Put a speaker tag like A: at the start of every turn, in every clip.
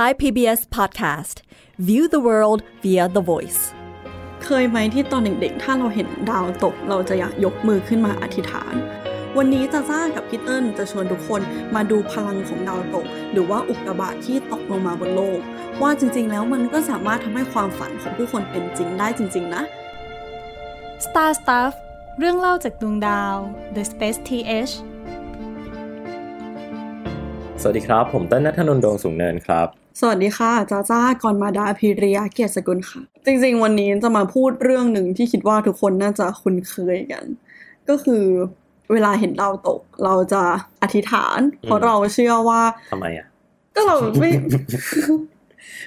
A: Thai PBS Podcast View the world via the voice
B: เคยไหมที่ตอนเด็กๆ ถ้าเราเห็นดาวตก เราจะอยากยกมือขึ้นมาอธิษฐาน วันนี้จะซ่ากับพี่เติ้ลจะชวนทุกคนมาดูพลังของดาวตก หรือว่าอุกกาบาตที่ตกลงมาบนโลก ว่าจริงๆ แล้วมันก็สามารถทำให้ความฝันของผู้คนเป็นจริงได้จริง ๆ นะ
C: Star Stuff เรื่องเล่าจากดวงดาว The Space TH
D: สวัสดีครับ ผมเต้นนัทนนท์ดวงสูงเนินครับ
B: สวัสดีค่ะ จ้าจ้ากรมาดาพิริยาเกียรติสกุลค่ะ จริงๆ วันนี้จะมาพูดเรื่องหนึ่งที่คิดว่าทุกคนน่าจะคุ้นเคยกัน ก็คือเวลาเห็นดาวตก เราจะอธิษฐาน เพราะเราเชื่อว่า
D: ทำไมอะ
B: ก็เราไม่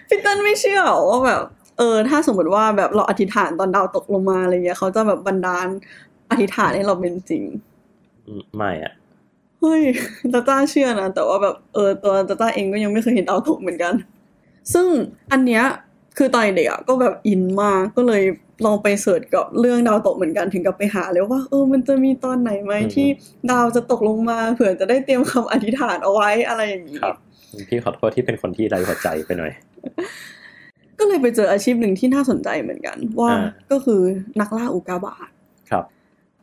B: พี่เต้นไม่เชื่อหรอว่าแบบ เออ ถ้าสมมติว่าแบบเราอธิษฐานตอนดาวตกลงมาอะไรเงี้ยเขาจะแบบบันดาลอธิษฐานให้เราเป็นจริง
D: อืมไม่อะ
B: เฮ้ยตาต้าเชื่อนะ แต่ว่าแบบเออตัวตาต้าเองก็ยังไม่เคยเห็นดาวตกเหมือนกัน ซึ่งอันเนี้ยคือตอนเด็กอะก็แบบอินมากก็เลยลองไปเสิร์ชกับเรื่องดาวตกเหมือนกันถึงกับไปหาเลยว่าเออมันจะมีตอนไหนไหม
D: อืม
B: ที่ดาวจะตกลงมาเผื่อจะได้เตรียมคำอธิษฐานเอาไว้อะไรอย่างนี้
D: ครับพี่ขอโทษที่เป็นคนที่ไร้หัวใจไปหน่อย
B: ก็เลยไปเจออาชีพหนึ่งที่น่าสนใจเหมือนกัน ว่า
D: อ่า
B: ก็คือนักล่าอุกกาบาต
D: ครับ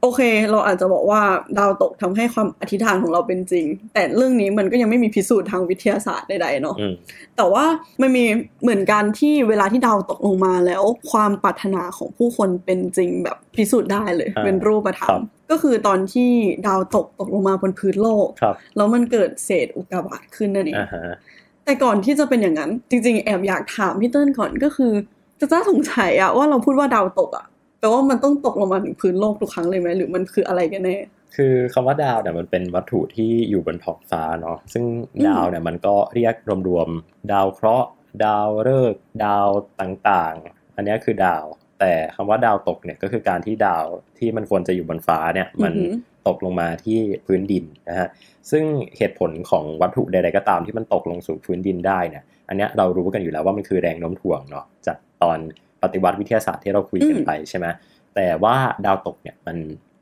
B: โอเค เราอาจจะบอกว่าดาวตกทำให้ความอธิษฐานของเราเป็นจริง แต่เรื่องนี้มันก็ยังไม่มีพิสูจน์ทางวิทยาศาสตร์ใดๆเนาะ
D: อืม
B: แต่ว่ามันมีเหมือนกันที่เวลาที่ดาวตกลงมาแล้ว ความปรารถนาของผู้คนเป็นจริงแบบพิสูจน์ได้เลย
D: อ่า
B: เป็นรูปธรร
D: ครั
B: ม
D: บ
B: ก็คือตอนที่ดาวตกตกลงมาบนพื้นโลก
D: ครับ
B: แล้วมันเกิดเศษอุกกาบาตขึ้นนั่นเอง
D: อ่าฮะ
B: แต่ก่อนที่จะเป็นอย่างนั้นจริง ๆ แอบอยากถามพี่เติ้ลก่อนก็คือจะจ้าสงสัยอะว่าเราพูดว่าดาวตกอะ แปลว่ามันต้องตกลงมาถึงพื้นโลกทุกครั้งเลยไหมหรือมันคืออะไรกันแน่
D: คือคำว่าดาวเนี่ยมันเป็นวัตถุที่อยู่บนท้องฟ้าเนาะซึ่ง
B: อืม
D: ดาวเนี่ยมันก็เรียกรวมๆดาวเคราะห์ ดาวฤกษ์ดาวต่างๆ อันเนี้ยคือดาว แต่คำว่าดาวตกเนี่ยก็คือการที่ดาวที่มันควรจะอยู่บนฟ้าเนี่ยมัน
B: อือหือ
D: ตกลงมาที่พื้นดินนะฮะซึ่งเหตุผลของวัตถุใดๆก็ตามที่มันตกลงสู่พื้นดินได้เนี่ยอันเนี้ยเรารู้กันอยู่แล้วว่ามันคือแรงโน้มถ่วงเนาะจากตอน ปฏิวัติวิทยาศาสตร์ที่เราคุยกัน
B: อืม
D: ไปใช่ไหมแต่ว่าดาวตกเนี่ยมัน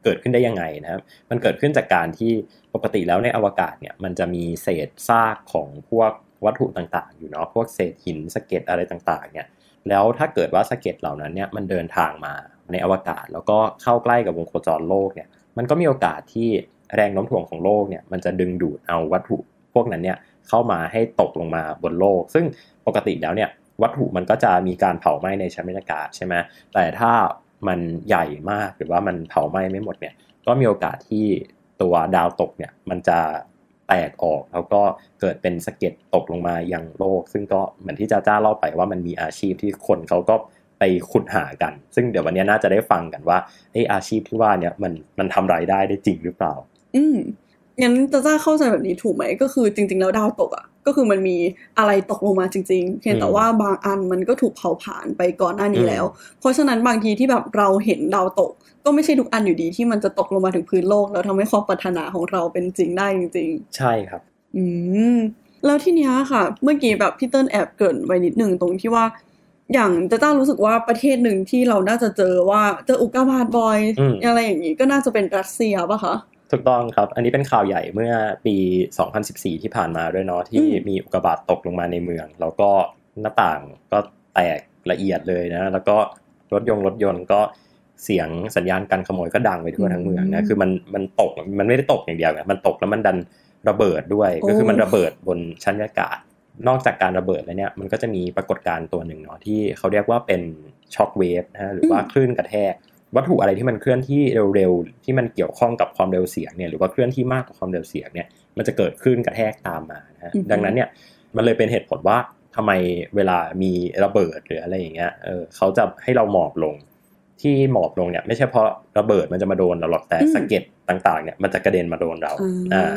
D: เกิดขึ้นได้ยังไงนะครับ มันเกิดขึ้นจากการที่ปกติแล้วในอวกาศเนี่ยมันจะมีเศษซากของพวกวัตถุต่างๆ อยู่เนาะพวกเศษหินสะเก็ดอะไรต่างๆเนี่ยแล้วถ้าเกิดว่าสะเก็ดเหล่านั้นเนี่ยมันเดินทางมาในอวกาศ แล้วก็เข้าใกล้กับวงโคจรโลกเนี่ยมันก็มีโอกาสที่แรงโน้มถ่วงของโลกเนี่ยมันจะดึงดูดเอาวัตถุพวกนั้นเนี่ยเข้ามาให้ตกลงมาบนโลก ซึ่งปกติแล้วเนี่ย วัตถุมันก็จะมีการเผาไหม้ในชั้นบรรยากาศใช่ไหมแต่ถ้ามันใหญ่มากหรือว่ามันเผาไหม้ไม่หมดเนี่ยก็มีโอกาสที่ตัวดาวตกเนี่ยมันจะแตกออกแล้วก็เกิดเป็นสะเก็ดตกลงมายังโลก ซึ่งก็เหมือนที่จ้าจ้าเล่าไปว่ามันมีอาชีพที่คนเขาก็ไปขุดหากัน ซึ่งเดี๋ยววันนี้น่าจะได้ฟังกันว่าไออาชีพที่ว่าเนี่ยมันมันทำรายได้ได้จริงหรือเปล่า
B: อืมงั้นจะจ้าเข้าใจแบบนี้ถูกไหมก็คือจริง ๆ แล้วดาวตกอะ ก็คือมันมีอะไรตกลงมาจริงๆเพียงแต่
D: อืม
B: ว่าบางอันมันก็ถูกเผาผลาญไปก่อนหน้านี้
D: อืม
B: แล้ว เพราะฉะนั้นบางทีที่แบบเราเห็นดาวตก ก็ไม่ใช่ทุกอันอยู่ดีที่มันจะตกลงมาถึงพื้นโลก แล้วทำให้ความปรารถนาของเราเป็นจริงได้จริง ๆ
D: ใช่ครับ
B: อืมแล้วที่เนี้ยค่ะ เมื่อกี้แบบพี่เติ้ลแอบเกรินไว้นิดหนึ่งตรงที่ว่า อย่างจะต้ารู้สึกว่าประเทศหนึ่งที่เราน่าจะเจอว่าเจออุกกาบาตบ่อย
D: อืม
B: อะไรอย่างนี้ก็น่าจะเป็นรัสเซียป่ะคะ
D: ถูกต้องครับ อันนี้เป็นข่าวใหญ่เมื่อปี 2014 ที่ผ่านมาด้วยเนาะที่
B: อืม
D: มีอุกกาบาตตกลงมาในเมือง แล้วก็หน้าต่างก็แตกละเอียดเลยนะ แล้วก็รถยนต์รถยนต์ก็เสียงสัญญาณกันขโมยก็ดังไปทั่วทั้งเมืองนะ คือมันมันตกมันไม่ได้ตกอย่างเดียวไงมันตกแล้วมันดันระเบิดด้วย ก็คือมันระเบิดบนชั้นบรรยากาศ นอกจากการระเบิดแล้วเนี่ย มันก็จะมีปรากฏการณ์ตัวหนึ่งเนาะที่เขาเรียกว่าเป็น shock wave นะฮะหรือว่าคลื่นกระแทก วัตถุอะไรที่มันเคลื่อนที่เร็วๆที่มันเกี่ยวข้องกับความเร็วเสียงเนี่ยหรือว่าเคลื่อนที่มากกว่าความเร็วเสียงเนี่ยมันจะเกิดคลื่นกระแทกตามมานะฮะ
B: อือฮึ
D: ดังนั้นเนี่ยมันเลยเป็นเหตุผลว่าทำไมเวลามีระเบิดหรืออะไรอย่างเงี้ยเออเขาจะให้เราหมอบลงที่หมอบลงเนี่ยไม่ใช่เพราะระเบิดมันจะมาโดนเราหรอกแต่
B: อืม
D: สะเก็ดต่างๆเนี่ยมันจะกระเด็นมาโดนเรา
B: อ่า
D: อ่า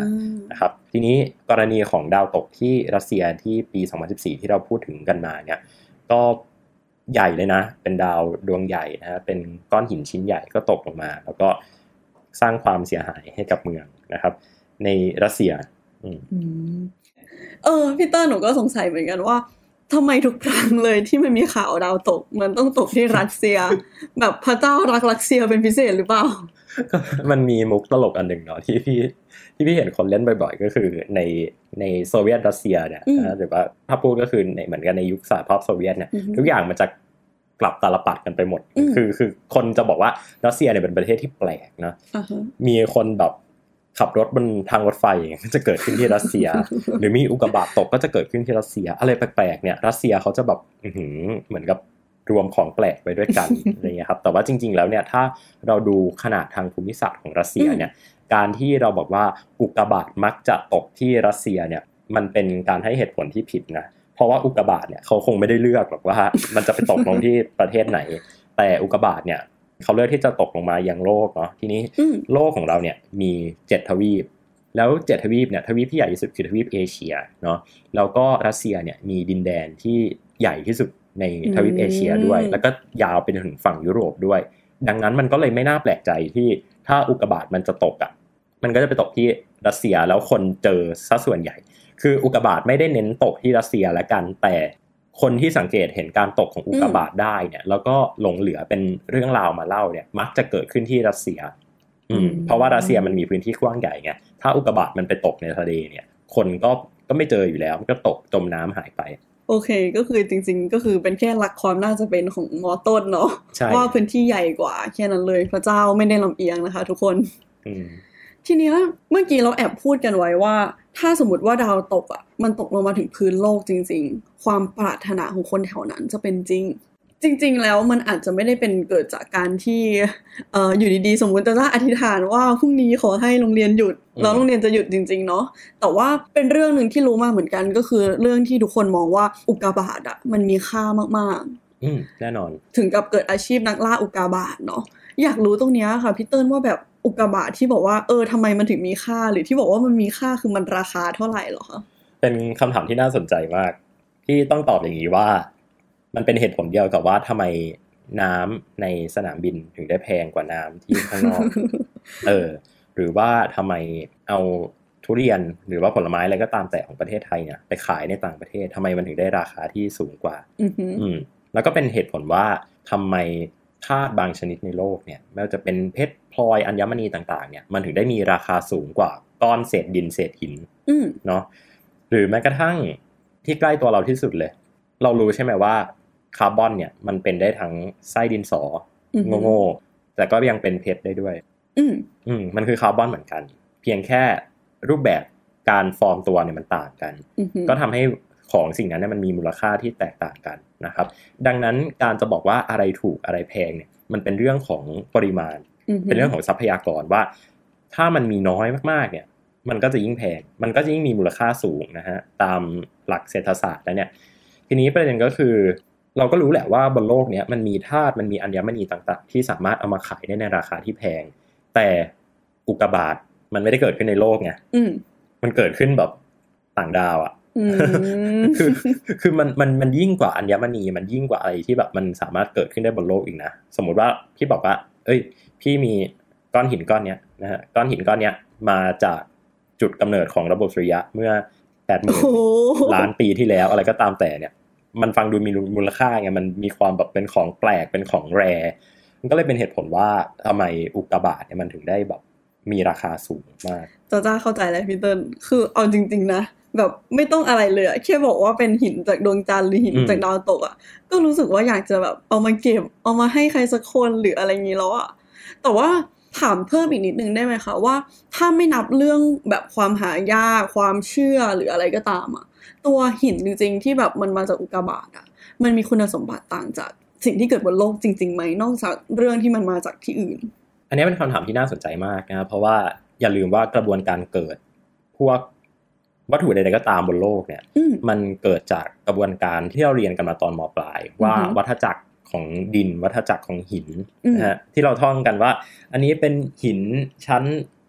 D: นะครับทีนี้กรณีของดาวตกที่รัสเซียที่ปี 2014 ที่เราพูดถึงกันมาเนี่ยก็ ใหญ่เลยนะ เป็นดาวดวงใหญ่นะฮะเป็นก้อนหินชิ้นใหญ่ก็ตกลงมา แล้วก็สร้างความเสียหายให้กับเมืองนะครับ ในรัสเซียอืม
B: เออพี่เตอร์หนูก็สงสัยเหมือนกันว่า ทำไมทุกครั้งเลยที่มันมีข่าวดาวตก มันต้องตกที่รัสเซีย แบบพระเจ้ารักรัสเซียเป็นพิเศษหรือเปล่า
D: ก็มันมีมุกตลกอันหนึ่งเนาะที่พี่ที่พี่เห็นคนเล่นบ่อยๆ ก็คือในในโซเวียตรัสเซียเนี่ย
B: อืม
D: นะหรือว่าถ้าพูดก็คือในเหมือนกันในยุคสหภาพโซเวียตเนี่ย
B: อือฮึ
D: ทุกอย่างมันจะกลับตาลปัดกันไปหมด
B: อืม
D: คือคือคนจะบอกว่ารัสเซียเนี่ยเป็นประเทศที่แปลกเนาะ
B: อ่าฮะ
D: มีคนแบบ ขับรถบนทางรถไฟอย่างเงี้ยก็จะเกิดขึ้นที่รัสเซีย หรือมีอุกกาบาตตกก็จะเกิดขึ้นที่รัสเซีย อะไรแปลกๆเนี่ยรัสเซียเขาจะแบบอื้อหือเหมือนกับรวมของแปลกไว้ด้วยกันอะไรเงี้ยครับแต่ว่าจริง ๆ แล้วเนี่ยถ้าเราดูขนาดทางภูมิศาสตร์ของรัสเซียเนี่ยการที่เราบอกว่าอุกกาบาตมักจะตกที่รัสเซียเนี่ยมันเป็นการให้เหตุผลที่ผิดนะเพราะว่าอุกกาบาตเนี่ยเขาคงไม่ได้เลือกหรอกว่ามันจะไปตกลงที่ประเทศไหน แต่อุกกาบาตเนี่ย เขาเลือกที่จะตกลงมายังโลกเนาะทีนี้
B: อืม
D: โลกของเราเนี่ยมีเจ็ดทวีป แล้วเจ็ดทวีปเนี่ยทวีปที่ใหญ่ที่สุดคือทวีปเอเชียเนาะแล้วก็รัสเซียเนี่ยมีดินแดนที่ใหญ่ที่สุดในทวีปเอเชียด้วย
B: อืม
D: แล้วก็ยาวไปจนถึงฝั่งยุโรปด้วย ดังนั้นมันก็เลยไม่น่าแปลกใจที่ถ้าอุกกาบาตมันจะตกอะมันก็จะไปตกที่รัสเซียแล้วคนเจอซะส่วนใหญ่ คืออุกกาบาตไม่ได้เน้นตกที่รัสเซียละกันแต่ คนที่สังเกตเห็นการตกของอุกกาบาตได้เนี่ย แล้วก็หลงเหลือเป็นเรื่องราวมาเล่าเนี่ย มักจะเกิดขึ้นที่รัสเซีย อืม
B: อืม
D: เพราะว่ารัสเซียมันมีพื้นที่กว้างใหญ่ไงถ้าอุกกาบาตมันไปตกในทะเลเนี่ย คนก็ก็ไม่เจออยู่แล้วมันก็ตกจมน้ำหายไป
B: โอเค ก็คือจริง ๆ ก็คือเป็นแค่หลักความน่าจะเป็นของมอต้นเนาะ
D: ใช่
B: ว่าพื้นที่ใหญ่กว่าแค่นั้นเลยพระเจ้าไม่ได้ลำเอียงนะคะ ทุกคน
D: อืม
B: ทีเนี้ยเมื่อกี้เราแอบพูดกันไว้ว่า ถ้าสมมติว่าดาวตกอะมันตกลงมาถึงพื้นโลกจริง ๆ ความปรารถนาของคนแถวนั้นจะเป็นจริง จริง ๆ แล้วมันอาจจะไม่ได้เป็นเกิดจากการที่เอ่ออยู่ดีๆ สมมุติจะอธิษฐานว่าพรุ่งนี้ขอให้โรงเรียนหยุด
D: อืม
B: แล้วโรงเรียนจะหยุดจริง ๆ เนาะแต่ว่าเป็นเรื่องหนึ่งที่รู้มาเหมือนกันก็คือเรื่องที่ทุกคนมองว่าอุกกาบาตอะมันมีค่ามากๆ
D: อืมแน่นอน
B: ถึงกับเกิดอาชีพนักล่าอุกกาบาตเนาะ อยากรู้ตรงเนี้ยค่ะพี่เติ้ลว่าแบบอุกกาบาตที่บอกว่าเออทำไมมันถึงมีค่า หรือที่บอกว่ามันมีค่าคือมันราคาเท่าไหร่เหรอคะ
D: เป็นคำถามที่น่าสนใจมาก ที่ต้องตอบอย่างนี้ว่า มันเป็นเหตุผลเดียวกับว่าทำไมน้ำในสนามบินถึงได้แพงกว่าน้ำที่ข้างนอกเออหรือว่าทำไมเอาทุเรียนหรือว่าผลไม้อะไรก็ตามแต่ของประเทศไทยเนี่ยไปขายในต่างประเทศทำไมมันถึงได้ราคาที่สูงกว่า
B: อือหือ
D: อืมแล้วก็เป็นเหตุผลว่าทำไม ธาตุบางชนิดในโลกเนี่ยไม่ว่าจะเป็นเพชรพลอยอัญมณีต่างๆเนี่ยมันถึงได้มีราคาสูงกว่าก้อนเศษดินเศษหิน
B: อืม
D: เนาะหรือแม้กระทั่งที่ใกล้ตัวเราที่สุดเลย เรารู้ใช่ไหมว่าคาร์บอนเนี่ยมันเป็นได้ทั้งไส้ดินสอ
B: อือหือ
D: โง่ๆแต่ก็ยังเป็นเพชรได้ด้วย
B: อืม
D: อืมมันคือคาร์บอนเหมือนกัน เพียงแค่รูปแบบการฟอร์มตัวเนี่ยมันต่างกัน
B: อือหือ
D: ก็ทำให้ ของสิ่งนั้นเนี่ยมันมีมูลค่าที่แตกต่างกันนะครับ ดังนั้นการจะบอกว่าอะไรถูกอะไรแพงเนี่ยมันเป็นเรื่องของปริมาณ
B: อือหื
D: เป็นเรื่องของทรัพยากรว่า ถ้ามันมีน้อยมากๆเนี่ยมันก็จะยิ่งแพง มันก็จะยิ่งมีมูลค่าสูงนะฮะตามหลักเศรษฐศาสตร์แล้วเนี่ย ทีนี้ประเด็นก็คือ เราก็รู้แหละว่าบนโลกเนี้ยมันมีธาตุมันมีอัญมณีต่างๆ ที่สามารถเอามาขายได้ในราคาที่แพง แต่อุกกาบาตมันไม่ได้เกิดขึ้นในโลกไง
B: อืม
D: มันเกิดขึ้นแบบต่างดาวอะ
B: อืม
D: คือคือมันมันมันยิ่งกว่าอัญมณีมันยิ่งกว่าอะไรที่แบบมันสามารถเกิดขึ้นได้บนโลกอีกนะสมมุติว่าพี่บอกว่า เอ้ย พี่มีก้อนหินก้อนเนี้ยนะฮะก้อนหินก้อนเนี้ยมาจากจุดกำเนิดของระบบสุริยะเมื่อแปดห
B: โอ้
D: มื่น
B: โห
D: ล้านปีที่แล้วอะไรก็ตามแต่เนี่ย มันฟังดูมีมูลค่าไงมันมีความแบบเป็นของแปลกเป็นของแรมันก็เลยเป็นเหตุผลว่าทำไมอุกกาบาตเนี่ยมันถึงได้แบบมีราคาสูงมาก
B: จ้าจ้าเข้าใจแล้วพี่เติ้ลคือเอาจริง ๆ นะ แบบไม่ต้องอะไรเลยอะแค่บอกว่าเป็นหินจากดวงจันทร์หรือหิน
D: อืม
B: จากดาวตกอะก็รู้สึกว่าอยากจะแบบเอามาเก็บเอามาให้ใครสักคนหรืออะไรอย่างนี้แล้วอะแต่ว่าถามเพิ่มอีกนิดนึงได้ไหมคะว่าถ้าไม่นับเรื่องแบบความหายากความเชื่อหรืออะไรก็ตามอะตัวหินจริงๆที่แบบมันมาจากอุกกาบาตอะมันมีคุณสมบัติต่างจากสิ่งที่เกิดบนโลกจริงๆไหมนอกจากเรื่องที่มันมาจากที่อื่น
D: อันนี้เป็นคำถามที่น่าสนใจมากนะครับเพราะว่าอย่าลืมว่ากระบวนการเกิด พวก วัตถุใดๆก็ตามบนโลกเนี่ย
B: อืม
D: มันเกิดจากกระบวนการที่เราเรียนกันมาตอนมปลาย ว่า
B: อือฮึ
D: วัฏจักรของดิน วัฏจักรของหิน
B: อืม
D: นะฮะที่เราท่องกันว่า อันนี้เป็นหินชั้น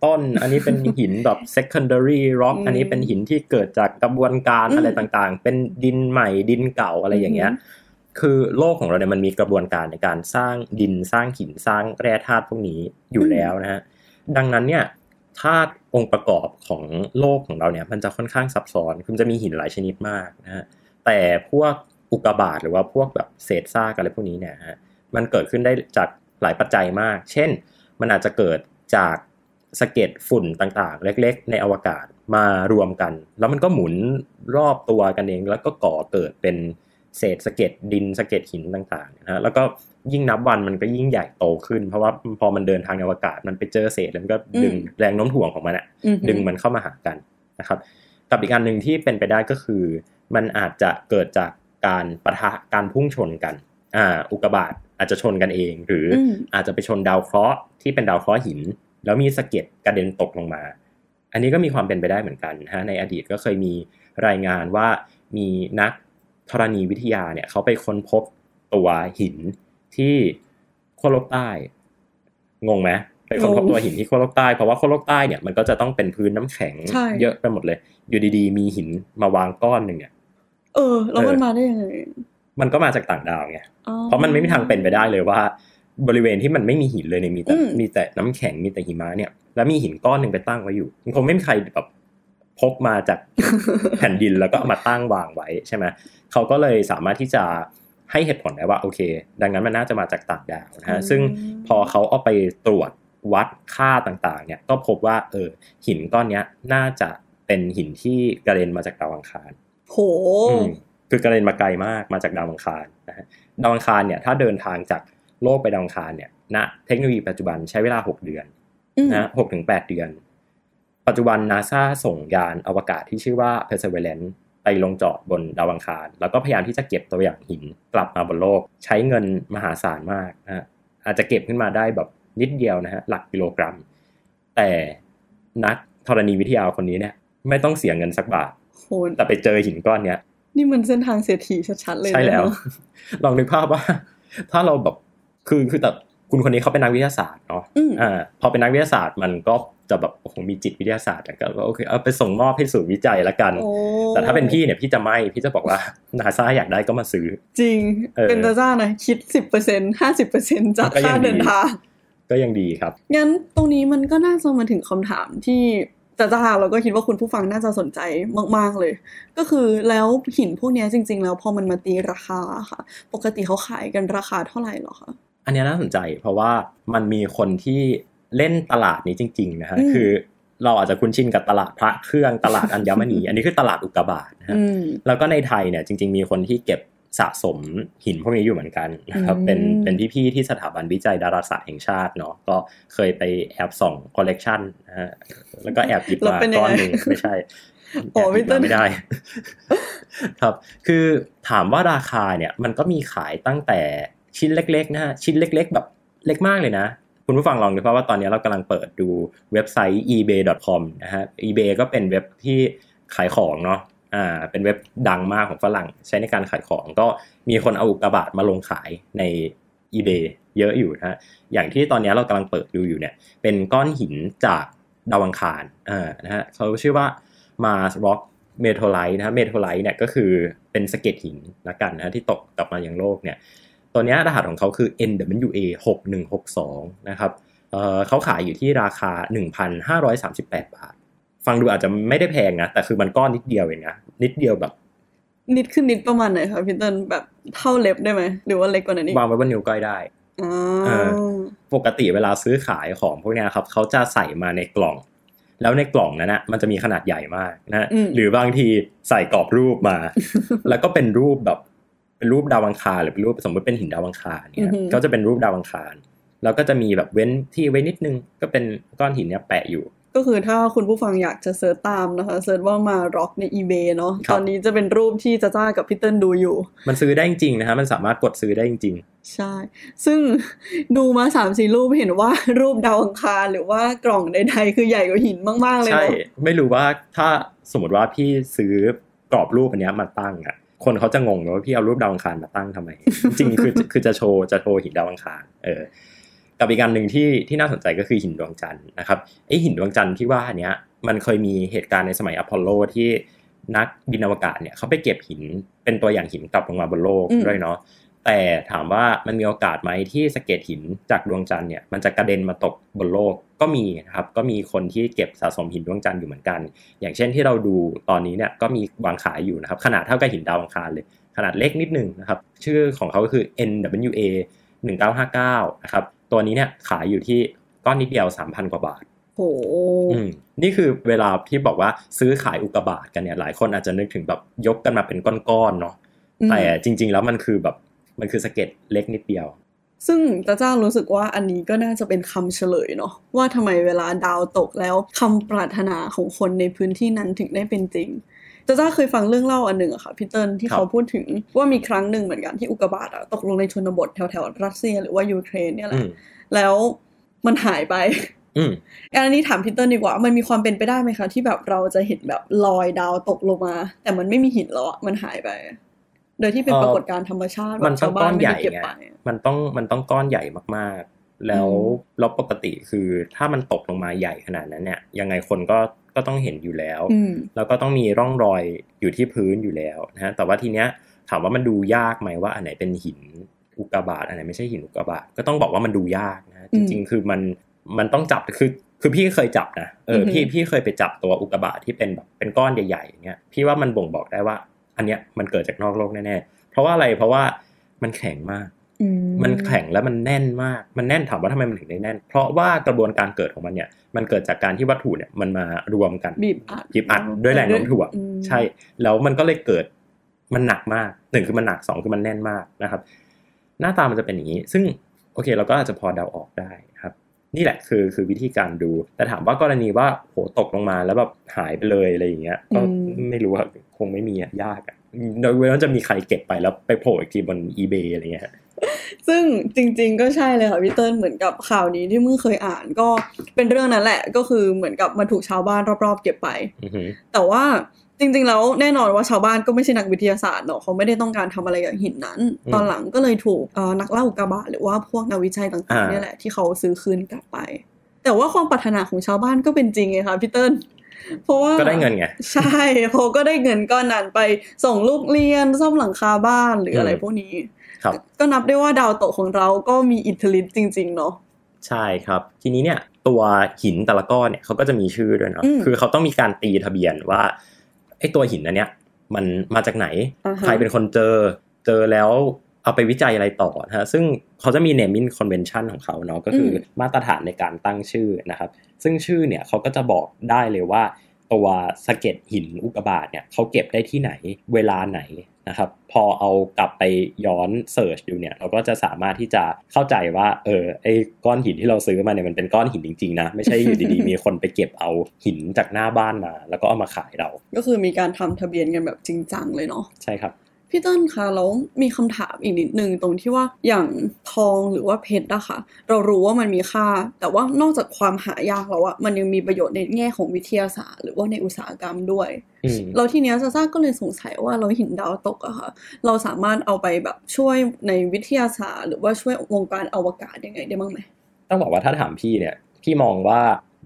D: ต้น อันนี้เป็นหินแบบ secondary rock
B: อืม
D: อันนี้เป็นหินที่เกิดจากกระบวนการ
B: อืม
D: อะไรต่างๆ เป็นดินใหม่ดินเก่าอะไรอย่างเงี้ย
B: อือฮึ
D: คือโลกของเราเนี่ยมันมีกระบวนการในการสร้างดินสร้างหินสร้างแร่ธาตุพวกนี้อยู่แล้วนะฮะดังนั้นเนี่ย ธาตุองค์ประกอบของโลกของเราเนี่ย มันจะค่อนข้างซับซ้อนคือจะมีหินหลายชนิดมากนะฮะแต่พวกอุกกาบาตหรือว่าพวกแบบเศษซากอะไรพวกนี้เนี่ยฮะมันเกิดขึ้นได้จากหลายปัจจัยมาก เช่น มันอาจจะเกิดจากสะเก็ดฝุ่นต่างๆ เล็กๆ ในอวกาศมารวมกัน แล้วมันก็หมุนรอบตัวกันเอง แล้วก็ก่อเกิดเป็นเศษสะเก็ดดินสะเก็ดหินต่างๆนะฮะแล้วก็ ยิ่งนับวันมันก็ยิ่งใหญ่โตขึ้น เพราะว่าพอมันเดินทางในอวกาศมันไปเจอเศษแล้วมันก็ดึงแรงโน้มถ่วงของมันอะ
B: อือหือ
D: ดึงมันเข้ามาหากันนะครับกับอีกอันหนึ่งที่เป็นไปได้ก็คือ มันอาจจะเกิดจากการปะทะการพุ่งชนกันอ่าอุกกาบาตอาจจะชนกันเอง หรืออ
B: ม
D: อาจจะไปชนดาวเคราะห์ที่เป็นดาวเคราะห์หิน แล้วมีสะเก็ดกระเด็นตกลงมา อันนี้ก็มีความเป็นไปได้เหมือนกันนะฮะในอดีตก็เคยมีรายงานว่ามีนักธรณีวิทยาเนี่ยเขาไปค้นพบตัวหิน ที่ขั้วโลกใต้ งงไหมไปค้นพบ
B: งง
D: ตัวหินที่ขั้วโลกใต้ เพราะว่าขั้วโลกใต้เนี่ยมันก็จะต้องเป็นพื้นน้ำแข็ง
B: ใช่
D: เยอะไปหมดเลย อยู่ดีๆ มีหินมาวางก้อนหนึ่งอะ
B: เออ แล้วมัน
D: เออ
B: มาได้ยังไง
D: มันก็มาจากต่างดาวไง
B: อ๋อ
D: เพราะมันไม่มีทางเป็นไปได้เลยว่า บริเวณที่มันไม่มีหินเลยเนี่ยมีแต่
B: อืม
D: มีแต่น้ำแข็งมีแต่หิมะเนี่ย แล้วมีหินก้อนหนึ่งไปตั้งไว้อยู่มันคงไม่มีใครแบบพกมาจากแผ่นดินแล้วก็เอามาตั้งวางไว้ใช่ไหมเขาก็เลยสามารถที่จะ ให้เหตุผลได้ว่าโอเค ดังนั้นมันน่าจะมาจากต่างดาวนะฮะซึ่งพอเขาเอาไปตรวจวัดค่าต่างๆ เนี่ยก็พบว่าเออหินก้อนเนี้ยน่าจะเป็นหินที่กระเด็นมาจากดาวอังคาร
B: โห
D: อืมคือกระเด็นมาไกลมากมาจากดาวอังคารนะฮะดาวอังคารเนี่ยถ้าเดินทางจากโลกไปดาวอังคารเนี่ยณเทคโนโลยีปัจจุบันใช้เวลา 6 เดือน
B: อืม
D: นะหกถึงแปดเดือน ปัจจุบันนาซาส่งยานอวกาศที่ชื่อว่า Perseverance ไปลงจอดบนดาวอังคาร แล้วก็พยายามที่จะเก็บตัวอย่างหินกลับมาบนโลก ใช้เงินมหาศาลมากนะฮะอาจจะเก็บขึ้นมาได้แบบนิดเดียวนะฮะหลักกิโลกรัม แต่นักธรณีวิทยาคนนี้เนี่ย ไม่ต้องเสียเงินสักบาท
B: โห
D: แต่ไปเจอหินก้อนเนี้ย
B: นี่มันเส้นทางเศรษฐีชัดๆเลยนะ
D: ใช่แล้ว
B: เนอะ
D: ลองนึกภาพว่า ถ้าเราแบบคือคือแต่ คุณคนนี้เขาเป็นนักวิทยาศาสตร์เนาะ
B: อืม
D: อ่าพอเป็นนักวิทยาศาสตร์มันก็จะแบบโอ้โหมีจิตวิทยาศาสตร์ก็โอเคเอาไปส่งมอบให้ศูนย์วิจัยละกัน
B: โอ้
D: แต่ถ้าเป็นพี่เนี่ยพี่จะไม่พี่จะบอกว่านาซาอยากได้ก็มาซื้อ
B: จริง
D: เออ
B: เป็นจ้าจ้านะคิดสิบเปอร์เซ็นห้าสิบเปอร์เซ็นจาก
D: ก็ยัง
B: ค่า
D: ดี
B: เดินทาง
D: ก็ยังดีครับ
B: งั้นตรงนี้มันก็น่าจะมาถึงคำถามที่จ้าจ้าเราก็คิดว่าคุณผู้ฟังน่าจะสนใจมากๆเลย ก็คือแล้วหินพวกเนี้ยจริง ๆ แล้วพอมันมาตีราคาค่ะ ปกติเขาขายกันราคาเท่าไหร่เหรอคะ
D: อันเนี้ยน่าสนใจ เพราะว่ามันมีคนที่เล่นตลาดนี้จริง ๆ นะฮะ
B: อืม
D: คือเราอาจจะคุ้นชินกับตลาดพระเครื่องตลาดอัญมณี อันนี้คือตลาดอุกกาบาตนะฮะ
B: อืม
D: แล้วก็ในไทยเนี่ยจริง ๆ มีคนที่เก็บสะสมหินพวกนี้อยู่เหมือนกันนะครับ
B: อืม
D: เป็นเป็นพี่ๆที่สถาบันวิจัยดาราศาสตร์แห่งชาติเนาะก็เคยไปแอบส่องคอลเลกชันนะฮะแล้วก็แอบหยิบ
B: แล้ว
D: มา
B: เป็นยัง
D: ก้อน
B: ไง
D: หนึ่งไม่ใช่
B: อ๋อ
D: แอบหยิบ
B: พี่เติ้
D: มา
B: ล
D: ไม่ได้ ครับ คือถามว่าราคาเนี่ยมันก็มีขายตั้งแต่ ชิ้นเล็กๆนะฮะชิ้นเล็ก ๆ แบบเล็กมากเลยนะ คุณผู้ฟังลองดูเพราะว่าตอนนี้เรากำลังเปิดดูเว็บไซต์ ebay.com นะฮะ ebay ก็เป็นเว็บที่ขายของเนาะอ่าเป็นเว็บดังมากของฝรั่งใช้ในการขายของ ก็มีคนเอาอุกกาบาตมาลงขายใน eBay เยอะอยู่นะฮะอย่างที่ตอนนี้เรากำลังเปิดดูอยู่เนี่ย เป็นก้อนหินจากดาวอังคารอ่านะฮะเขาชื่อว่า Mars Rock Meteorite นะฮะ Meteorite เนี่ยก็คือเป็นสะเก็ดหินละกันนะที่ตกกลับมาอยังโลกเนี่ย ตัวเนี้ยรหัสของเขาคือ NWA 6162นะครับเอ่อเขาขายอยู่ที่ราคา 1,538 บาท ฟังดูอาจจะไม่ได้แพงนะ แต่คือมันก้อนนิดเดียวเองนะ นิดเดียวแบบ
B: นิดขึ้นนิดประมาณไหนคะพี่เติ้ลแบบเท่าเล็บได้ไหม หรือว่าเล็กกว่านั้นอีก
D: วางไว้บนนิ้วก้อยได้
B: อ่า
D: เออปกติเวลาซื้อขายของพวกเนี้ยครับเขาจะใส่มาในกล่อง แล้วในกล่องนั้นนะมันจะมีขนาดใหญ่มากนะฮะ
B: อืม
D: หรือบางทีใส่กรอบรูปมา แล้วก็เป็นรูปแบบ เป็นรูปดาวอังคารหรือเป็นรูปสมมติเป็นหินดาวอังคารเนี่ยก็จะเป็นรูปดาวอังคารแล้วก็จะมีแบบเว้นที่ไว้นิดนึงก็เป็นก้อนหินเนี้ยแปะอยู่
B: ก็คือถ้าคุณผู้ฟังอยากจะ search ตามนะคะ search ว่า Mars rock ใน eBay เนาะ
D: ครับ
B: ตอนนี้จะเป็นรูปที่จ้าจ้ากับพี่เติ้ลดูอยู่
D: มันซื้อได้จริงๆนะฮะมันสามารถกดซื้อได้จริง
B: ใช่ ซึ่งดูมาสามสี่รูปเห็นว่ารูปดาวอังคารหรือว่ากล่องใดๆคือใหญ่กว่าหินมากๆ
D: ๆ
B: เลย
D: ใช่
B: เนาะ
D: ไม่รู้ว่าถ้าสมมติว่าพี่ซื้อกรอบรูปอันเนี้ยมาตั้งอะ คนเขาจะงงว่าพี่เอารูปดาวอังคารมาตั้งทำไม จริงๆคือคือจะโชว์จะโชว์หินดาวอังคารเออกับอีกกรณีหนึ่งที่ที่น่าสนใจก็คือหินดวงจันทร์นะครับไอหินดวงจันทร์ที่ว่าเนี้ยมันเคยมีเหตุการณ์ในสมัยอพอลโลที่นักบินอวกาศเนี่ยเขาไปเก็บหินเป็นตัวอย่างหินกลับลงมาบนโลกด้วยเนาะ แต่ถามว่ามันมีโอกาสไหมที่สะเก็ดหินจากดวงจันทร์เนี่ยมันจะกระเด็นมาตกบนโลกก็มีนะครับก็มีคนที่เก็บสะสมหินดวงจันทร์อยู่เหมือนกัน อย่างเช่นที่เราดูตอนนี้เนี่ยก็มีวางขายอยู่นะครับขนาดเท่ากับหินดาวอังคารเลยขขนาดเล็กนิดหนึ่งนะครับชื่อของเขาก็คือ NWA 1959นะครับตัวนี้เนี่ยขายอยู่ที่ก้อนนิดเดียว 3,000 กว่าบาท
B: โห
D: อืมนี่คือเวลาที่บอกว่าซื้อขายอุกกาบาตกันเนี่ยหลายคนอาจจะนึกถึงแบบยกกันมาเป็นก้อนๆเนาะ
B: อืม
D: แต่จริง ๆ แล้วมันคือแบบ มันคือสะเก็ดเล็กนิดเดียว
B: ซึ่งจ้าจ้ารู้สึกว่าอันนี้ก็น่าจะเป็นคำเฉลยเนาะว่าทำไมเวลาดาวตกแล้วคำปรารถนาของคนในพื้นที่นั้นถึงได้เป็นจริงจ้าจ้าเคยฟังเรื่องเล่าอันหนึ่งอะค่ะพี่เติ้ลที่
D: ครับ
B: เขาพูดถึงว่ามีครั้งหนึ่งเหมือนกันที่อุกกาบาตอะตกลงในชนบทแถวแถวๆรัสเซียหรือว่ายูเครนเนี่ยแห
D: อื
B: ละ
D: ม
B: แล้วมันหายไป
D: อืม
B: อันนี้ถามพี่เติ้ลดีกว่า มันมีความเป็นไปได้ไหมคะ ที่แบบเราจะเห็นแบบรอยดาวตกลงมา แต่มันไม่มีหินแล้วอะมันหายไป โดยที่เป็น
D: เอ่อ
B: ปรากฏการณ์ธรรมชาติ
D: มัน
B: แบบ
D: ต้อ
B: ชางว
D: ก้
B: บ้า
D: อนน
B: ไม่
D: ใหญ่
B: ได้เก็บ
D: ไง
B: ไป
D: มันต้องมันต้องก้อนใหญ่มากๆ แล้ว
B: อืม
D: แล้วปกติคือถ้ามันตกลงมาใหญ่ขนาดนั้นเนี่ย ยังไงคนก็ก็ต้องเห็นอยู่แล้ว
B: อืม
D: แล้วก็ต้องมีร่องรอยอยู่ที่พื้นอยู่แล้วนะฮะแต่ว่าทีเนี้ยถามว่ามันดูยากไหมว่าอันไหนเป็นหินอุกกาบาตอันไหนไม่ใช่หินอุกกาบาตก็ต้องบอกว่ามันดูยากนะ
B: อื
D: จ
B: ม
D: ริง ๆ คือมันมันต้องจับคือคือพี่เคยจับนะเอออ
B: อหือ
D: พี่พี่เคยไปจับตัวอุกกาบาตที่เป็นแบบเป็นก้อนใหญ่ๆอย่างเงี้ยพี่ว่ามันบ่งบอกได้ว่า อันเนี้ยมันเกิดจากนอกโลกแน่ๆ เพราะว่าอะไรเพราะว่ามันแข็งมาก
B: อื
D: มันแข็งแล้วมันแน่นมาก มันแน่นถามว่าทำไมมันถึงได้แน่น เพราะว่ากระบวนการเกิดของมันเนี่ย มันเกิดจากการที่วัตถุเนี่ยมันมารวมกัน
B: บีบอัด
D: บีบอัดด้วยแรงโน้มถ่วง
B: อืม
D: ใช่ แล้วมันก็เลยเกิดมันหนักมากหนึ่งคือมันหนักสองคือมันแน่นมากนะครับ หน้าตามันจะเป็นอย่างนี้ ซึ่งโอเคเราก็อาจจะพอเดาออกได้ครับ นี่แหละคือคือวิธีการดู แต่ถามว่ากรณีว่าโหตกลงมาแล้วแบบหายไปเลยอะไรอย่างเงี้ยก็ไม่รู้อะ คงไม่มีอะยากอะโดยว่าจะมีใครเก็บไปแล้วไปโผล่อีกทีบน eBay อะไรเงี้ย
B: ซึ่งจริง ๆ ก็ใช่เลยค่ะพี่เติ้ลเหมือนกับข่าวนี้ที่มึงเคยอ่านก็เป็นเรื่องนั้นแหละ ก็คือเหมือนกับมันถูกชาวบ้านรอบๆ เก็บไป
D: อือหือ
B: แต่ว่าจริง ๆ แล้วแน่นอนว่าชาวบ้านก็ไม่ใช่นักวิทยาศาสตร์เนอะเขาไม่ได้ต้องการทำอะไรกับหินนั้น
D: อืม
B: ตอนหลังก็เลยถูกเอ่อนักล่าอุกกาบาตหรือว่าพวกนักวิจัยต่างๆ
D: อ่า
B: เนี่ยแหละที่เขาซื้อคืนกลับไป แต่ว่าความปรารถนาของชาวบ้านก็เป็นจริงไงคะพี่เติ้ล เพราะว่า
D: ก็ได้เงินไง
B: ใช่เขาก็ได้เงินก้อนนั้นไปส่งลูกเรียนซ่อมหลังคาบ้านหรืออะไร
D: อืม
B: พวกนี้
D: ครับ
B: ก็นับได้ว่าดาวตกของเราก็มีอิทธิฤทธิ์จริง ๆ เนาะ
D: ใช่ครับ ทีนี้เนี่ยตัวหินแต่ละก้อนเนี่ยเขาก็จะมีชื่อด้วยเนาะ
B: อืม
D: คือเขาต้องมีการตีทะเบียนว่าไอ้ตัวหินอันเนี้ยมันมาจากไหน
B: อ่าฮะ
D: ใครเป็นคนเจอเจอแล้ว เอาไปวิจัยอะไรต่อนะฮะซึ่งเขาจะมี naming convention ของเขาเนาะก็คืออมาตรฐานในการตั้งชื่อนะครับ ซึ่งชื่อเนี่ยเขาก็จะบอกได้เลยว่า ตัวสะเก็ดหินอุกกาบาตเนี่ยเขาเก็บได้ที่ไหนเวลาไหนนะครับพอเอากลับไปย้อนเสิร์ชดูเนี่ยเราก็จะสามารถที่จะเข้าใจว่าเออไอ้ก้อนหินที่เราซื้อมาเนี่ยมันเป็นก้อนหินจริงๆนะไม่ใช่อยู่ดีๆมีคนไปเก็บเอาหินจากหน้าบ้านมา แล้วก็เอามาขายเรา
B: ก็คือมีการทำทะเบียนกันแบบจริงจังเลยเนาะ
D: ใช่ครับ
B: พี่เต้นคะแล้วมีคำถามอีกนิดนึงตรงที่ว่าอย่างทองหรือว่าเพชรอะค่ะ เรารู้ว่ามันมีค่า แต่ว่านอกจากความหายากแล้วอะมันยังมีประโยชน์ในแง่ของวิทยาศาสตร์ หรือว่าในอุตสาหกรรมด้วย
D: อืม
B: เราทีเนี้ยซาซ่าก็เลยสงสัยว่าเราหินดาวตกอะค่ะ เราสามารถเอาไปแบบช่วยในวิทยาศาสตร์ หรือว่าช่วยวงการอวกาศยังไงได้บ้างไหม
D: ต้องบอกว่าถ้าถามพี่เนี่ยพี่มองว่า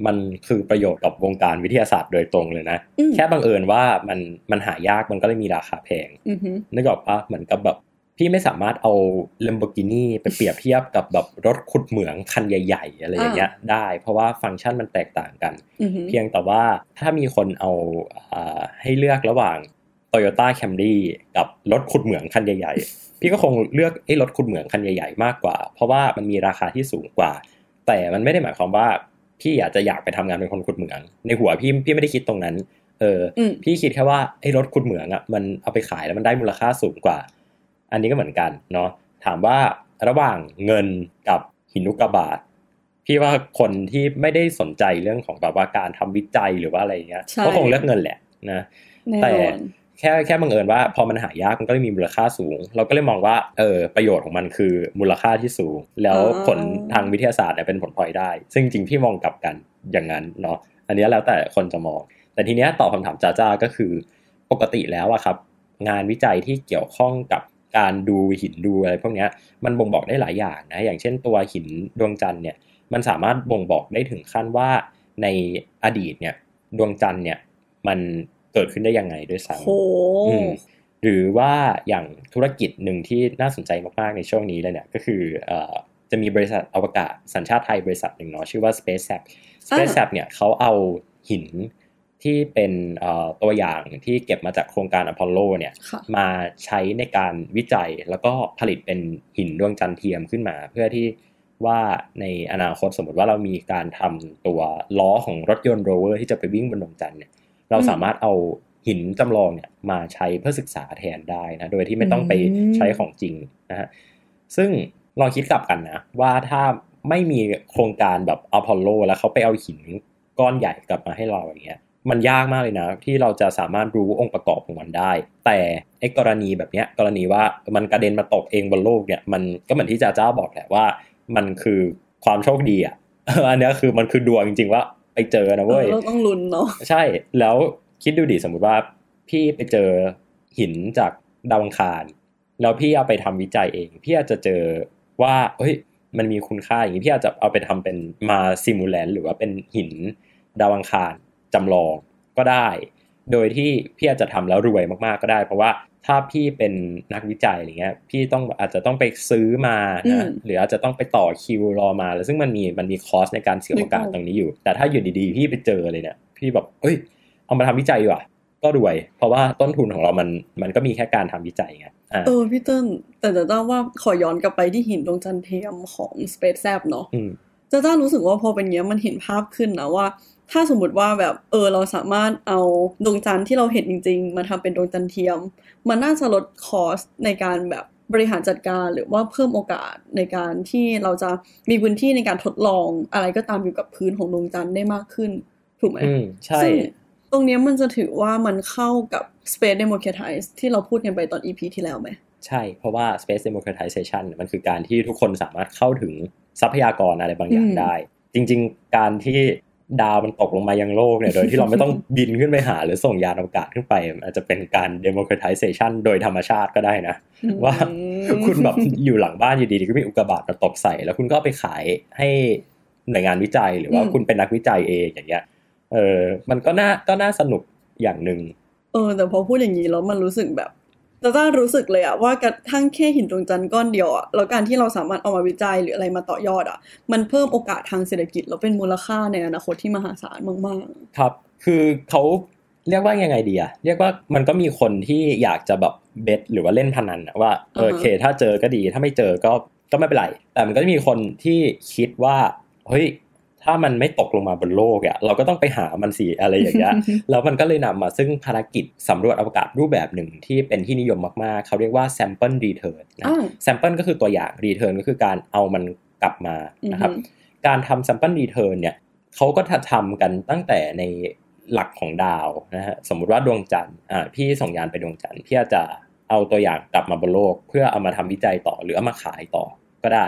D: มันคือประโยชน์กับวงการวิทยาศาสตร์โดยตรงเลยนะ
B: อืม
D: แค่บังเอิญว่ามันมันหายากมันก็เลยมีราคาแพง
B: อือฮึ
D: นึกออกปะเหมือนกับแบบพี่ไม่สามารถเอา Lamborghini ไปเปรียบเทียบกับแบบรถขุดเหมืองคันใหญ่ ๆ อะไรอย่างเงี้ยได้ เพราะว่าฟังก์ชันมันแตกต่างกัน
B: อือฮึ
D: เพียงแต่ว่าถ้ามีคนเอาอ่าให้เลือกระหว่าง Toyota Camry กับรถขุดเหมืองคันใหญ่ ๆ พี่ก็คงเลือกไอ้รถขุดเหมืองคันใหญ่ ๆ มากกว่า เพราะว่ามันมีราคาที่สูงกว่า แต่มันไม่ได้หมายความว่า พี่อยากจะอยากไปทำงานเป็นคนขุดเหมือง ในหัวพี่พี่ไม่ได้คิดตรงนั้น เออ
B: อืม
D: พี่คิดแค่ว่าไอ้รถขุดเหมืองอะมันเอาไปขายแล้วมันได้มูลค่าสูงกว่า อันนี้ก็เหมือนกันเนาะถามว่าระหว่างเงินกับหินอุกกาบาตพี่ว่าคนที่ไม่ได้สนใจเรื่องของแบบว่าการทำวิจัยหรือว่าอะไรเงี้ย
B: ใช่
D: ก็คงเลือกเงินแหละนะ
B: แน่
D: แต่
B: นอน
D: แค่แค่บังเอิญว่าพอมันหายากมันก็เลยมีมูลค่าสูง เราก็เลยมองว่าเออประโยชน์ของมันคือมูลค่าที่สูง แล้วผลทางวิทยาศาสตร์เนี่ยเป็นผลพลอยได้ ซึ่งจริงพี่มองกลับกันอย่างนั้นเนาะอันนี้แล้วแต่คนจะมอง แต่ทีเนี้ยตอบคำถามจ้าจ้าก็คือปกติแล้วอะครับ งานวิจัยที่เกี่ยวข้องกับการดูหินดูอะไรพวกเนี้ยมันบ่งบอกได้หลายอย่างนะอย่างเช่นตัวหินดวงจันทร์เนี่ยมันสามารถบ่งบอกได้ถึงขั้นว่าในอดีตเนี่ยดวงจันทร์เนี่ยมัน เกิดขึ้นได้ยังไงด้วยซ้ำ
B: โห
D: อืมหรือว่าอย่างธุรกิจหนึ่งที่น่าสนใจมากๆในช่วงนี้เลยเนี่ยก็คือเอ่อจะมีบริษัทอวกาศสัญชาติไทยบริษัทหนึ่งเนาะชื่อว่า SpaceX SpaceX เนี่ยเขาเอาหินที่เป็นตัวอย่างที่เก็บมาจากโครงการอพอลโลเนี่ยมาใช้ในการวิจัยแล้วก็ผลิตเป็นหินดวงจันทร์เทียมขึ้นมา เพื่อที่ว่าในอนาคตสมมติว่าเรามีการทำตัวล้อของรถยนต์โรเวอร์ที่จะไปวิ่งบนดวงจันทร์เนี่ย เราสามารถเอาหินจำลองเนี่ยมาใช้เพื่อศึกษาแทนได้นะ โดยที่ไม่ต้องไปใช้ของจริงนะฮะ ซึ่งลองคิดกลับกันนะ ว่าถ้าไม่มีโครงการแบบอพอลโลแล้วเขาไปเอาหินก้อนใหญ่กลับมาให้เราอย่างเงี้ย มันยากมากเลยนะ ที่เราจะสามารถรู้องค์ประกอบของมันได้ แต่ไอ้กรณีแบบเนี้ยกรณีว่ามันกระเด็นมาตกเองบนโลกเนี่ยมันก็เหมือนที่จ้าจ้าบอกแหละว่า มันคือความโชคดีอะอันนี้คือมันคือดวงจริงๆว่า ไปเจอนะเว้ย
B: เราต้องลุ้นเนาะ
D: ใช่ แล้วคิดดูดิสมมุติว่า พี่ไปเจอหินจากดาวอังคาร แล้วพี่เอาไปทำวิจัยเอง พี่อาจจะเจอว่าเฮ้ยมันมีคุณค่าอย่างนี้พี่อาจจะเอาไปทำเป็นมาซิมูเลนหรือว่าเป็นหินดาวอังคารจำลองก็ได้ โดยที่พี่อาจจะทำแล้วรวยมากๆก็ได้ เพราะว่าถ้าพี่เป็นนักวิจัยอะไรเงี้ยพี่ต้องอาจจะต้องไปซื้อมานะหรืออาจจะต้องไปต่อคิวรอมาแล้วซึ่งมันมีมันมีคอสในการเสียโอกาสตรงนี้อยู่ แต่ถ้าอยู่ดีๆ พี่ไปเจอเลยเนี่ยพี่แบบเอ้ยเอามาทำวิจัยดีกว่าก็รวย เพราะว่าต้นทุนของเรามันมันก็มีแค่การทำวิจัยไง
B: เออพี่เติ้ลแต่จ้าจ้าว่าขอย้อนกลับไปที่หินดวงจันทร์เทียมของ Space แซบเนาะจ้าจ้ารู้สึกว่าพอเป็นเงี้ยมันเห็นภาพขึ้นนะว่า ถ้าสมมติว่าแบบเออเราสามารถเอาดวงจันทร์ที่เราเห็นจริง ๆ มาทำเป็นดวงจันทร์เทียม มันน่าจะลด cost ในการแบบบริหารจัดการหรือว่าเพิ่มโอกาสในการที่เราจะมีพื้นที่ในการทดลองอะไรก็ตามอยู่กับพื้นของดวงจันทร์ได้มากขึ้น ถูกไหม
D: ใช่
B: ตรงนี้มันจะถือว่ามันเข้ากับ space democratize ที่เราพูดกันไปตอน EP ที่แล้วไหม
D: ใช่ เพราะว่า space democratization มันคือการที่ทุกคนสามารถเข้าถึงทรัพยากรอะไรบางอย่างได้ จริง ๆ การที่ ดาวมันตกลงมายังโลกเนี่ยโดยที่เราไม่ต้องบินขึ้นไปหา หรือส่งยานอวกาศขึ้นไป อาจจะเป็นการ democratization โดยธรรมชาติก็ได้นะ ว่าคุณแบบอยู่หลังบ้านอยู่ดีๆก็มีอุกกาบาตมาตกใส่ แล้วคุณก็ไปขายให้หน่วยงานวิจัยหรือว่าคุณเป็นนักวิจัยเองอย่างเงี้ยเออมันก็น่าก็น่าสนุกอย่างหนึ่ง
B: เออแต่พอพูดอย่างนี้แล้วมันรู้สึกแบบ จะต้ารู้สึกเลยอะว่ากระทั่งแค่หินดวงจันทร์ก้อนเดียวอะแล้วการที่เราสามารถเอามาวิจัยหรืออะไรมาต่อยอดอะมันเพิ่มโอกาสทางเศรษฐกิจ แล้วเป็นมูลค่าในอนาคตที่มหาศาลมาก
D: ๆ ครับ คือเขาเรียกว่ายังไงดีอะเรียกว่ามันก็มีคนที่อยากจะแบบเบสหรือว่าเล่นพนันอะว่าโอเค ถ้าเจอก็ดีถ้าไม่เจอก็ก็ไม่เป็นไร แต่มันก็จะมีคนที่คิดว่าเฮ้ย ถ้ามันไม่ตกลงมาบนโลกอะเราก็ต้องไปหามันสิอะไรอย่างเงี้ยแล้วมันก็เลยนำมาซึ่งภารกิจสำรวจอวกาศรูปแบบหนึ่งที่เป็นที่นิยมมากๆ เขาเรียกว่า sample return นะ sample ก็คือตัวอย่าง return ก็คือการเอามันกลับมานะครับ การทำ sample return เนี่ยเขาก็ทำกันตั้งแต่ในหลักของดาวนะฮะสมมุติว่าดวงจันทร์อ่าพี่ส่งยานไปดวงจันทร์พี่จะเอาตัวอย่างกลับมาบนโลก เพื่อเอามาทำวิจัยต่อหรือเอามาขายต่อก็ได้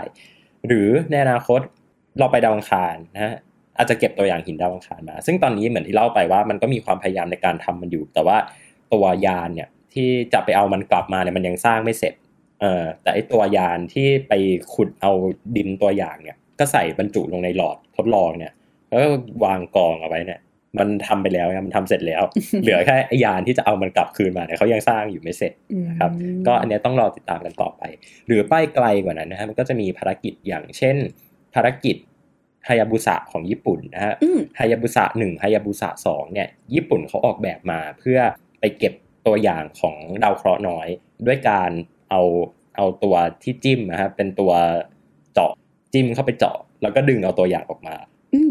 D: หรือในอนาคต เราไปดาวอังคารนะฮะอาจจะเก็บตัวอย่างหินดาวอังคารมา ซึ่งตอนนี้เหมือนที่เล่าไปว่ามันก็มีความพยายามในการทำมันอยู่ แต่ว่าตัวยานเนี่ยที่จะไปเอามันกลับมาเนี่ยมันยังสร้างไม่เสร็จเออแต่ไอตัวยานที่ไปขุดเอาดินตัวอย่างเนี่ย ก็ใส่บรรจุลงในหลอดทดลองเนี่ย แล้วก็วางกองเอาไว้เนี่ย มันทำไปแล้วมันทำเสร็จแล้ว เหลือแค่ยานที่จะเอามันกลับคืนมาเนี่ยเขายังสร้างอยู่ไม่เสร็จนะครับ ก็อันนี้ต้องรอติดตามกันต่อไป หรือป้ายไกลกว่านั้นนะครับมันก็จะมีภารกิจอย่างเช่น ภารกิจฮายาบุสะของญี่ปุ่นนะฮะฮายาบุสะหนึ่งฮายาบุสะสองเนี่ยญี่ปุ่นเขาออกแบบมาเพื่อไปเก็บตัวอย่างของดาวเคราะห์น้อย ด้วยการเอาเอาตัวที่จิ้มนะฮะเป็นตัวเจาะจิ้มเข้าไปเจาะ แล้วก็ดึงเอาตัวอย่างออกมา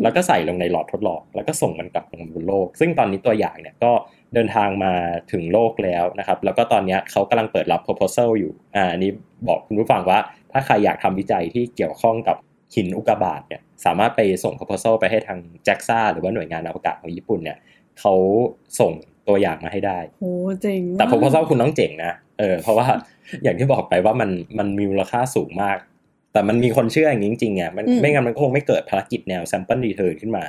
D: แล้วก็ใส่ลงในหลอดทดลอง แล้วก็ส่งมันกลับลงบนโลก ซึ่งตอนนี้ตัวอย่างเนี่ยก็เดินทางมาถึงโลกแล้วนะครับ แล้วก็ตอนนี้เขากำลังเปิดรับ proposal อยู่อ่าอันนี้บอกคุณผู้ฟังว่าถ้าใครอยากทำวิจัยที่เกี่ยวข้องกับ หินอุกาบาตเนี่ยสามารถไปส่ง proposal ไปให้ทางแจ็กซ่าหรือว่าหน่วยงานอวกาศของญี่ปุ่นเนี่ยเขาส่งตัวอย่างมาให้ได้
B: โอ้เจ๋ง
D: แต่ proposal คุณต้องเจ๋งนะเออเพราะว่าอย่างที่บอกไปว่ามันมันมีมูลค่าสูงมาก แต่มันมีคนเชื่ออย่างนี้จริงๆอะมันไม่งั้นมันก็คงไม่เกิดภารกิจแนว sample return ขึ้นมา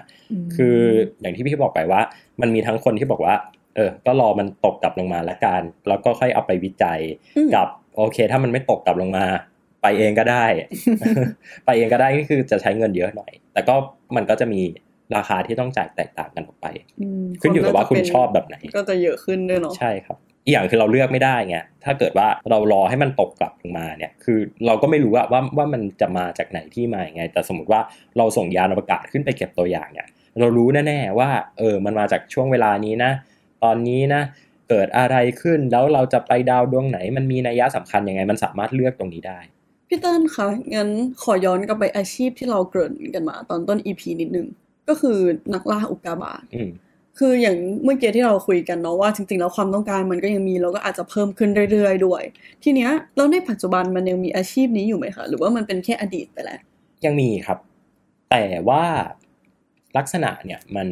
D: คืออย่างที่พี่บอกไปว่า มันมีทั้งคนที่บอกว่าเออ ก็รอมันตกกลับลงมาละกัน แล้วก็ค่อยเอาไปวิจัยกับ โอเค ถ้ามันไม่ตกกลับลงมา ไปเองก็ได้ ไปเองก็ได้ก็คือจะใช้เงินเยอะหน่อย แต่ก็มันก็จะมีราคาที่ต้องจ่ายแตกต่างกันออกไปขึ้นอยู่กับว่าคุณชอบแบบไหน
B: ก็จะเยอะขึ้นด้วยเนาะ
D: ใช่ครับอีกอย่างคือเราเลือกไม่ได้ไงถ้าเกิดว่าเรารอให้มันตกกลับลงมาเนี่ย คือเราก็ไม่รู้ว่าว่าว่ามันจะมาจากไหนที่มาอย่างไง แต่สมมติว่าเราส่งยานอวกาศขึ้นไปเก็บตัวอย่างเนี่ย เรารู้แน่ๆว่า เออมันมาจากช่วงเวลานี้นะ ตอนนี้นะ เกิดอะไรขึ้นแล้วเราจะไปดาวดวงไหน มันมีนัยยะสำคัญยังไง มันสามารถเลือกตรงนี้ได้
B: พี่เติ้ลคะงั้นขอย้อนกลับไปอาชีพที่เราเกริ่นกันมา ตอนต้น EP นิดนึง ก็คือนักล่าอุกกาบาต
D: อืม
B: คืออย่างเมื่อกี้ที่เราคุยกันเนาะว่าจริงๆแล้วความต้องการมันก็ยังมีแล้วก็อาจจะเพิ่มขึ้นเรื่อยๆด้วย ทีเนี้ยแล้วในปัจจุบันมันยังมีอาชีพนี้อยู่ไหมคะหรือว่ามันเป็นแค่อดีตไปแล้ว
D: ยังมีครับ แต่ว่าลักษณะเนี่ยมัน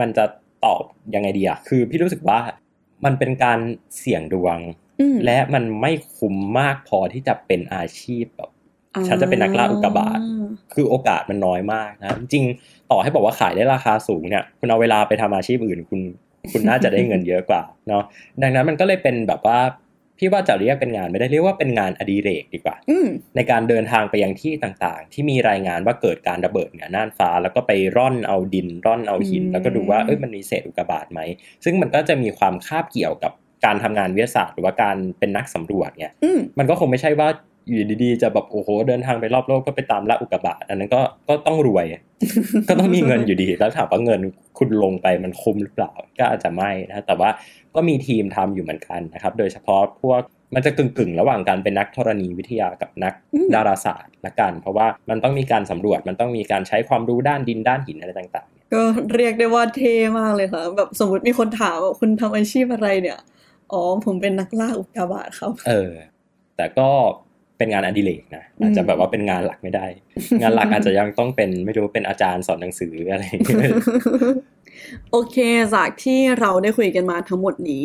D: มันจะตอบยังไงดีอะคือพี่รู้สึกว่ามันเป็นการเสี่ยงดวง
B: อืม
D: และมันไม่คุ้มมากพอที่จะเป็นอาชีพแบบฉันจะเป็นนักล่าอุกกาบาตคือโอกาสมันน้อยมากนะจริงๆต่อให้บอกว่าขายได้ราคาสูงเนี่ย คุณเอาเวลาไปทำอาชีพอื่น คุณคุณน่าจะได้เงินเยอะกว่าเนาะดังนั้นมันก็เลยเป็นแบบว่าพี่ว่าจะเรียกเป็นงานไม่ได้เรียกว่าเป็นงานอดิเรกดีกว่า
B: อืม
D: ในการเดินทางไปยังที่ต่างๆ ที่มีรายงานว่าเกิดการระเบิดเหนือน่านฟ้า แล้วก็ไปร่อนเอาดินร่อนเอาหิน
B: อืม
D: แล้วก็ดูว่าเอ้ยมันมีเศษอุกกาบาตไหมซึ่งมันก็จะมีความคาบเกี่ยวกับ การทำงานวิทยาศาสตร์ หรือว่าการเป็นนักสำรวจเนี่ย
B: อืม
D: มันก็คงไม่ใช่ว่าอยู่ดีๆจะแบบโอ้โหเดินทางไปรอบโลกก็ไปตามล่าอุกกาบาตอันนั้นก็ก็ต้องรวย ก็ต้องมีเงินอยู่ดี แล้วถามว่าเงินคุณลงไปมันคุ้มหรือเปล่า ก็อาจจะไม่นะแต่ว่าก็มีทีมทำอยู่เหมือนกันนะครับ โดยเฉพาะพวกมันจะกึ่งๆ ระหว่างการเป็นนักธรณีวิทยากับนัก
B: อืม
D: ดาราศาสตร์ละกัน เพราะว่ามันต้องมีการสำรวจมันต้องมีการใช้ความรู้ด้านดินด้านหินอะไรต่าง ๆ
B: ก็เรียกได้ว่าเท่มากเลยค่ะแบบสมมติมีคนถามว่าคุณทำอาชีพอะไรเนี่ย อ๋อ ผมเป็นนักล่าอุกกาบาตครับ
D: เออ แต่ก็เป็นงานอดิเรกนะอาจจะแบบว่าเป็นงานหลักไม่ได้ งานหลักอาจจะยังต้องเป็นไม่รู้เป็นอาจารย์สอนหนังสืออะไรอย่างเงี้ย
B: โอเค จากที่เราได้คุยกันมาทั้งหมดนี้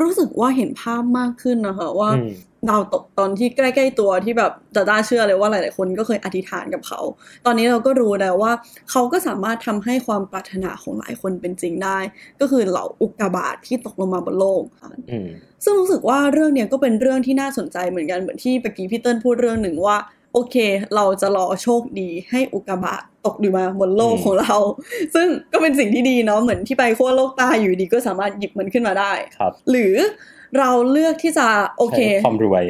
B: รู้สึกว่าเห็นภาพมากขึ้นนะคะว่า
D: อืม
B: ดาวตกตอนที่ใกล้ๆตัวที่แบบจะได้เชื่อเลยว่าหลายๆคนก็เคยอธิษฐานกับเขา ตอนนี้เราก็รู้แล้วว่าเขาก็สามารถทำให้ความปรารถนาของหลายคนเป็นจริงได้ ก็คือเหล่าอุกกาบาตที่ตกลงมาบนโลกค่ะ
D: อืม
B: ซึ่งรู้สึกว่าเรื่องเนี้ยก็เป็นเรื่องที่น่าสนใจเหมือนกันเหมือนที่เมื่อกี้พี่เติ้ลพูดเรื่องหนึ่งว่าโอเค เราจะรอโชคดีให้อุกกาบาตตกอยู่มาบนโลก
D: อืม
B: ของเรา ซึ่งก็เป็นสิ่งที่ดีเนาะเหมือนที่ไปขั้วโลกใต้อยู่ดีก็สามารถหยิบมันขึ้นมาได้
D: ครับ
B: หรือ เราเลือกที่จะโอเค
D: ใช้ความรวย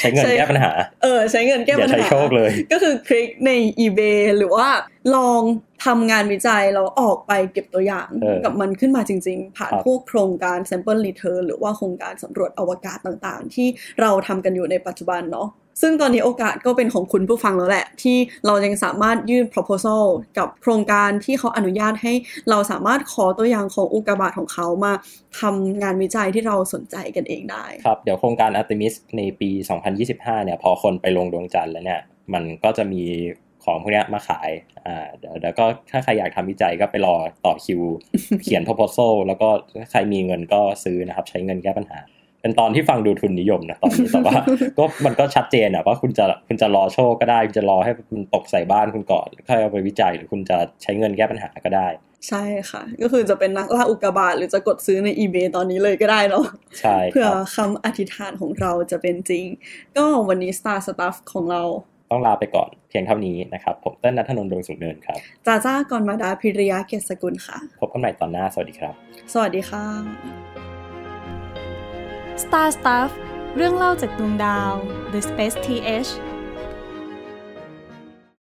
D: ใช้เงินแก้ปัญหา
B: เออ ใช้เงินแก้
D: อย่า
B: ปัญ
D: ใช้
B: หา
D: โชคเลย
B: ก็คือคลิกใน eBay หรือว่าลองทำงานวิจัยแล้วออกไปเก็บตัวอย่าง
D: เออ
B: กับมันขึ้นมาจริง ๆ ผ่าน
D: ครับ
B: พวกโครงการ sample return หรือว่าโครงการสำรวจอวกาศต่างๆ ที่เราทำกันอยู่ในปัจจุบันเนาะ ซึ่งตอนนี้โอกาสก็เป็นของคุณผู้ฟังแล้วแหละ ที่เรายังสามารถยื่น proposal กับโครงการที่เขาอนุญาตให้เราสามารถขอตัวอย่างของอุกกาบาตของเขามาทำงานวิจัยที่เราสนใจกันเองได้
D: ครับ เดี๋ยวโครงการ Artemis ในปี 2025 เนี่ย พอคนไปลงดวงจันทร์แล้วเนี่ย มันก็จะมีของพวกนี้มาขาย อ่าเดี๋ยวเดี๋ยวก็ถ้าใครอยากทำวิจัยก็ไปรอต่อคิว เขียน proposal แล้วก็ถ้าใครมีเงินก็ซื้อนะครับ ใช้เงินแก้ปัญหา เป็นตอนที่ฟังดูทุนนิยมนะตอนนี้แต่ว่าก็มันก็ชัดเจนอะว่าคุณจะคุณจะรอโชคก็ได้ คุณจะรอให้มันตกใส่บ้านคุณก่อนค่อยเอาไปวิจัยหรือคุณจะใช้เงินแก้ปัญหาก็ได้
B: ใช่ค่ะ ก็คือจะเป็นนักล่าอุกกาบาตหรือจะกดซื้อใน eBay ตอนนี้เลยก็ได้เนาะ
D: ใช่
B: เพื่
D: ค
B: อ
D: รับ
B: คำอธิษฐานของเราจะเป็นจริง ก็วันนี้ Star Stuff ของเรา
D: ต้องลาไปก่อนเพียงเท่านี้นะครับ ผมเต้นนัทนนท์ดวงสูงเนินครับ
B: จาจ้ากรมาดาพิริยาเกยรตสกุลค่ะ
D: พบกันใหม่ตอนหน้า สวัสดีครับ
B: สวัสดีค่ะ
C: Star Stuff เรื่องเล่าจากดวงดาว The Space TH